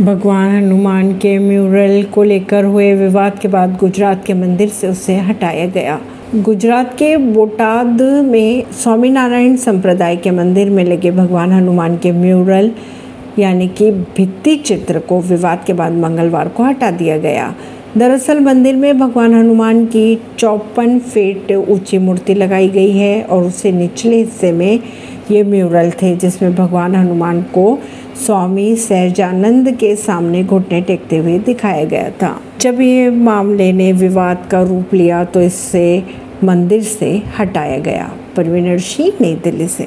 भगवान हनुमान के म्यूरल को लेकर हुए विवाद के बाद गुजरात के मंदिर से उसे हटाया गया। गुजरात के बोटाद में स्वामीनारायण संप्रदाय के मंदिर में लगे भगवान हनुमान के म्यूरल यानी कि भित्ति चित्र को विवाद के बाद मंगलवार को हटा दिया गया। दरअसल मंदिर में भगवान हनुमान की चौपन फीट ऊँची मूर्ति लगाई गई है और उसे निचले हिस्से में ये म्यूरल थे, जिसमें भगवान हनुमान को स्वामी सहजानंद के सामने घुटने टेकते हुए दिखाया गया था। जब ये मामले ने विवाद का रूप लिया तो इससे मंदिर से हटाया गया। परवीन सिंह नई दिल्ली से।